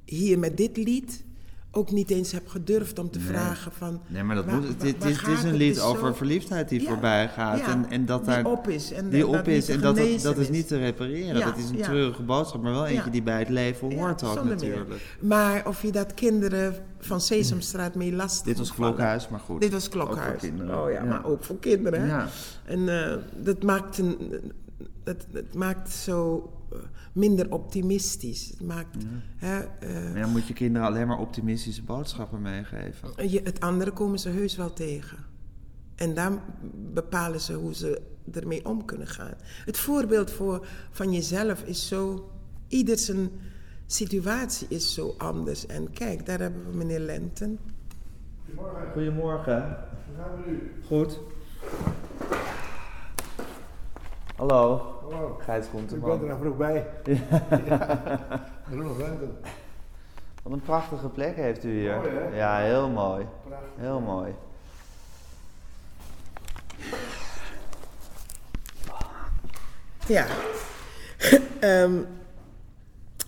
hier met dit lied ook niet eens heb gedurfd om te Nee. vragen van... Nee, maar dat waar- moet, het, waar- het waar is, het is gaat een lied over zo- verliefdheid die Ja, voorbij gaat. ja, en, en dat die daar, op is en die op is en dat, dat, is niet te repareren. Ja, dat is een treurige boodschap, maar wel eentje die bij het leven hoort ook meer. natuurlijk. Maar of je dat kinderen van Sesamstraat mee lastig Dit was. Klokhuis, maar goed. Dit was Ook voor Klokhuis. kinderen. Oh ja, maar ook voor kinderen. En eh, dat maakt een, dat, dat maakt zo minder optimistisch. Het maakt, hè, eh, Maar ja, moet je kinderen alleen maar optimistische boodschappen meegeven. je, het andere komen ze heus wel tegen. En dan bepalen ze hoe ze ermee om kunnen gaan. Het voorbeeld voor, van jezelf is zo... Ieder zijn situatie is zo anders. En kijk, daar hebben we meneer Lenten. Goedemorgen. Hoe gaan we nu? Goed. Hallo. Hallo. Gijs Ik ben er Groenteman. vroeg bij. Lenten. Wat een prachtige plek heeft u hier. Mooi, hè? Ja, heel mooi. Prachtig. Heel mooi. Ja. Ehm,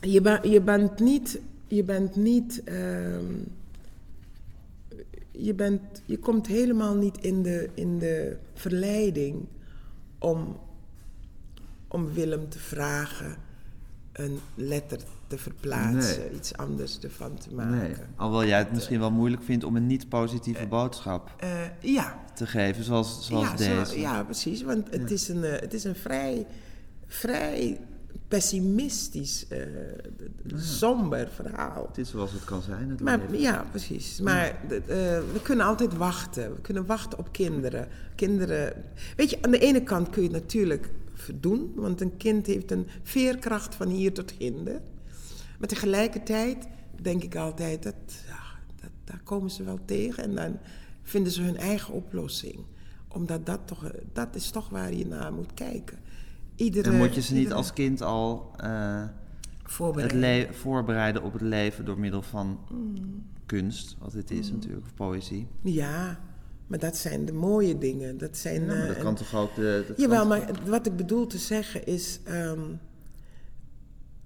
je, ba- je bent niet. Je bent niet. ehm, je, bent, je komt helemaal niet in de, in de verleiding om, om Willem te vragen een letter te verplaatsen, Nee. iets anders ervan te maken. Nee. Alhoewel jij het misschien wel moeilijk vindt om een niet-positieve boodschap Eh, ja, te geven, zoals, zoals ja, zo- deze. ja, precies. Want het, Is een, eh, het is een vrij, vrij pessimistisch, eh, somber verhaal. Het is zoals het kan zijn. Het Maar, leven. ja, precies. Maar eh, we kunnen altijd wachten. We kunnen wachten op kinderen. Kinderen. Weet je, aan de ene kant kun je natuurlijk doen, want een kind heeft een veerkracht van hier tot hinder. Maar tegelijkertijd denk ik altijd dat, ja, dat daar komen ze wel tegen en dan vinden ze hun eigen oplossing. Omdat dat toch, dat is toch waar je naar moet kijken. Iedere, En moet je ze niet iedere als kind al eh, het le- voorbereiden op het leven door middel van Mm. kunst, wat het is natuurlijk, of poëzie? Ja, maar dat zijn de mooie dingen. Dat zijn, Ja, maar eh, dat en- kan toch ook de... Jawel, maar wat ik bedoel te zeggen is. ehm,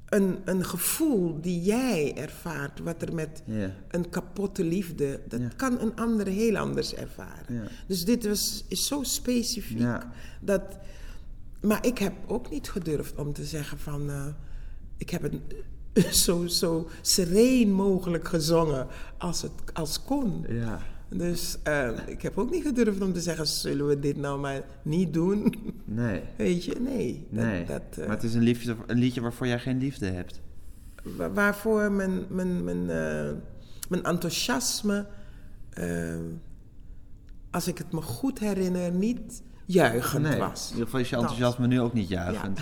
een, een gevoel die jij ervaart, wat er met een kapotte liefde, dat kan een andere heel anders ervaren. Dus dit was, is zo specifiek dat. Maar ik heb ook niet gedurfd om te zeggen van. eh, ik heb het zo, zo sereen mogelijk gezongen als het als kon. Dus eh, ik heb ook niet gedurfd om te zeggen: zullen we dit nou maar niet doen? Nee. Weet je, nee. Dat, Nee. dat, eh, maar het is een, liefde, een liedje waarvoor jij geen liefde hebt. wa- waarvoor mijn, mijn, mijn, eh, mijn enthousiasme, eh, als ik het me goed herinner, niet juichend Nee. was. In ieder geval is je Dat. enthousiasme nu ook niet juichend.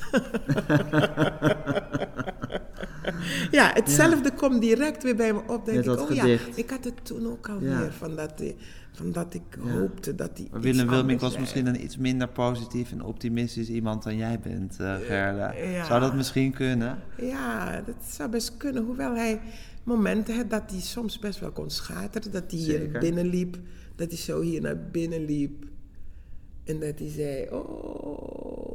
Ja, hetzelfde komt direct weer bij me op. Denk ik, oh gedicht. ja, ik had het toen ook alweer. Ja. Van, dat, eh, van dat ik Ja. hoopte dat. Maar iets Willem Wilming anders was zei. misschien een iets minder positief en optimistisch iemand dan jij bent, eh, Gerda. ja. Zou dat misschien kunnen? Ja, dat zou best kunnen. Hoewel hij momenten had dat hij soms best wel kon schateren. Dat hij hier Zeker. binnenliep. Dat hij zo hier naar binnen liep. En dat hij zei, oh,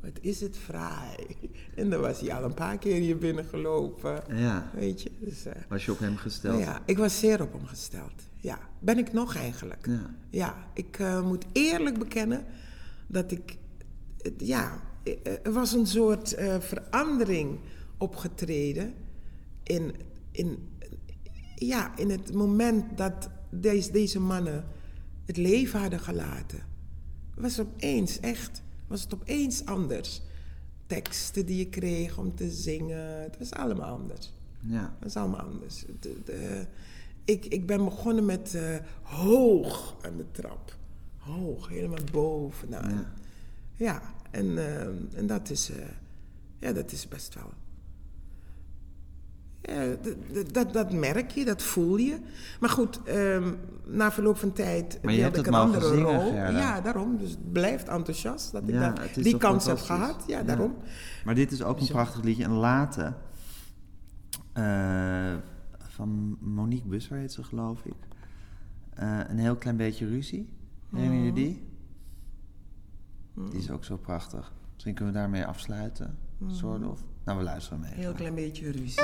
wat is het fraai. En dan was hij al een paar keer hier binnen gelopen. Ja. Weet je, dus... eh, Was je op hem gesteld? ja, ik was zeer op hem gesteld. Ja, ben ik nog eigenlijk. Ja. Ja, ik eh, moet eerlijk bekennen dat ik... Ja, eh, er was een soort verandering opgetreden in, in, ja, in het moment dat deze, deze mannen het leven hadden gelaten. Was opeens, echt, was het opeens anders. Teksten die je kreeg om te zingen, het was allemaal anders. Ja. Dat is allemaal anders. De, de- Ik, ik ben begonnen met eh, hoog aan de trap. Hoog, helemaal bovenaan. Ja. Ja, en, eh, en dat, is, eh, ja, dat is best wel. D- dat, dat merk je, dat voel je. Maar goed, ehm, na verloop van tijd Maar je wilde hebt ik het een andere rol. Ja, daarom. Dus het blijft enthousiast dat ik Ja, dat- die kans heb gehad. Ja, daarom. Maar dit is ook een prachtig liedje. En late eh, van Monique Busser heet ze, geloof ik. Eh, een heel klein beetje ruzie. Herinner je die? Die is ook zo prachtig. Misschien kunnen we daarmee afsluiten. Soort of. Nou, we luisteren mee. Heel klein beetje ruzie.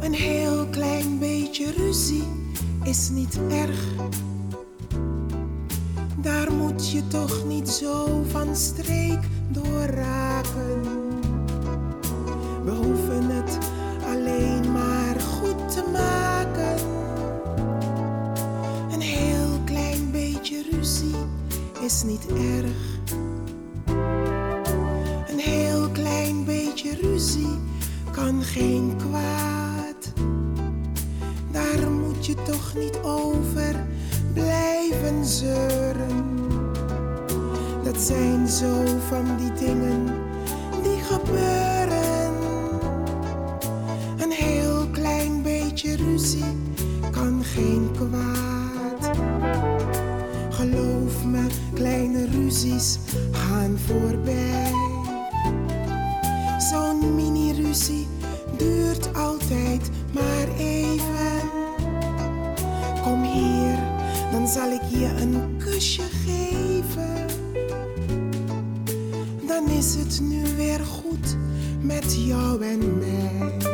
Een heel klein beetje ruzie is niet erg. Daar moet je toch niet zo van streek door raken. We hoeven het alleen maar goed te maken. Een heel klein beetje ruzie is niet erg. Een heel klein beetje ruzie kan geen kwaad. Daar moet je toch niet over blijven zeuren. Dat zijn zo van die dingen die gebeuren. Geen kwaad. Geloof me, kleine ruzies gaan voorbij. Zo'n mini-ruzie duurt altijd maar even. Kom hier, dan zal ik je een kusje geven. Dan is het nu weer goed met jou en mij.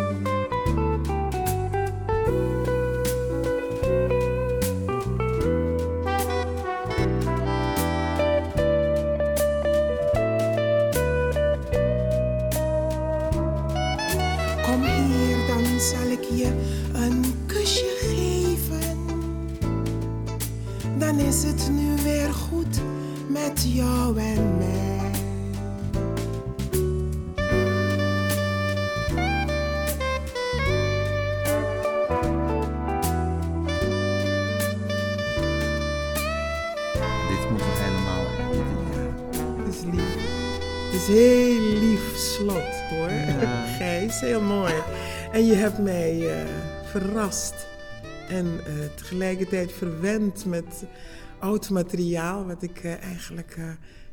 Je hebt mij eh, verrast. En eh, tegelijkertijd verwend met oud materiaal, wat ik eh, eigenlijk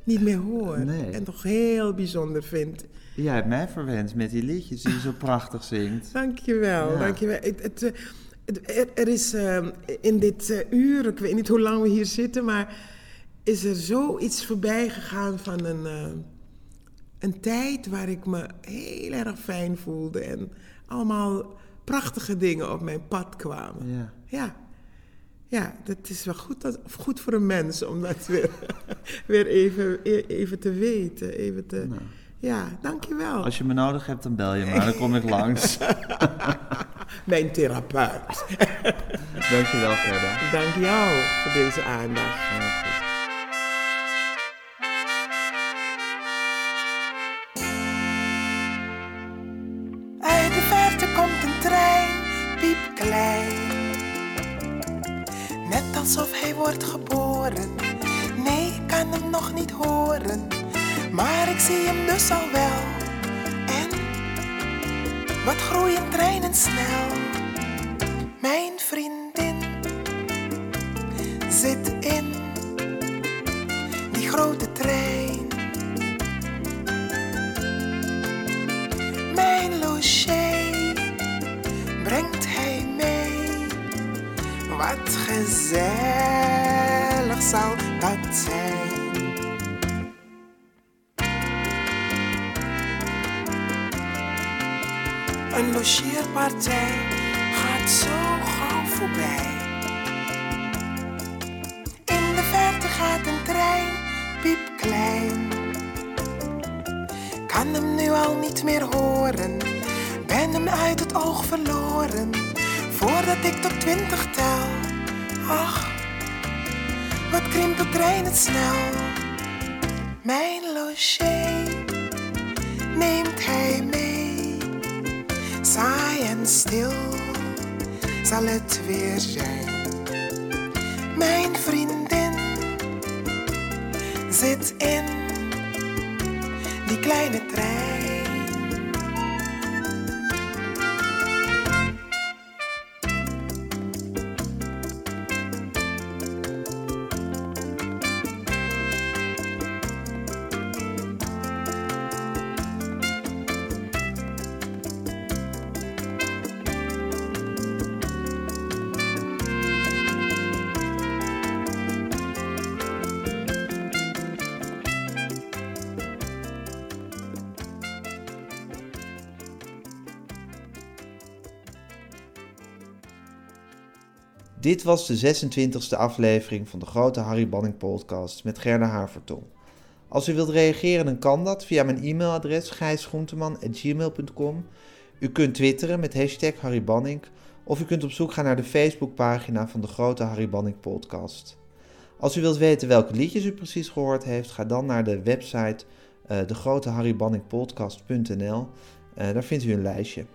niet meer hoor. Nee. En toch heel bijzonder vind. Jij hebt mij verwend met die liedjes die je zo prachtig zingt. Dankjewel, Ja. dankjewel. Het, het, het- er, er is in dit uur, ik weet niet hoe lang we hier zitten, maar is er zoiets voorbij gegaan van een, een tijd waar ik me heel erg fijn voelde en allemaal prachtige dingen op mijn pad kwamen. Ja. Ja. Ja, dat is wel goed, dat, of goed voor een mens om dat weer, weer even, e- even te weten. Even te, Nou. Ja, dankjewel. Als je me nodig hebt, dan bel je maar. Dan kom ik langs. Mijn therapeut. Dankjewel, Gerda. Dank jou voor deze aandacht. Geboren. Nee, ik kan hem nog niet horen. Maar ik zie hem dus al wel. En wat groeien treinen snel. Mijn vriendin zit in die grote trein. Wat gezellig zal dat zijn. Een logeerpartij gaat zo gauw voorbij. In de verte gaat een trein, piepklein. Kan hem nu al niet meer horen, ben hem uit het oog verloren. Voordat ik tot twintig tel, ach, Wat krimpt de trein het snel? Mijn logier neemt hij mee. Saai en stil zal het weer zijn. Mijn vriendin zit in die kleine trein. Dit was de 26e aflevering van de grote Harry Banning podcast met Gerda Havertong. Als u wilt reageren, dan kan dat via mijn e-mailadres gijsgroenteman.gmail.com. U kunt twitteren met hashtag Harry Banning of u kunt op zoek gaan naar de Facebookpagina van de grote Harry Banning podcast. Als u wilt weten welke liedjes u precies gehoord heeft, ga dan naar de website uh, degroteharrybanningpodcast.nl. Uh, daar vindt u een lijstje.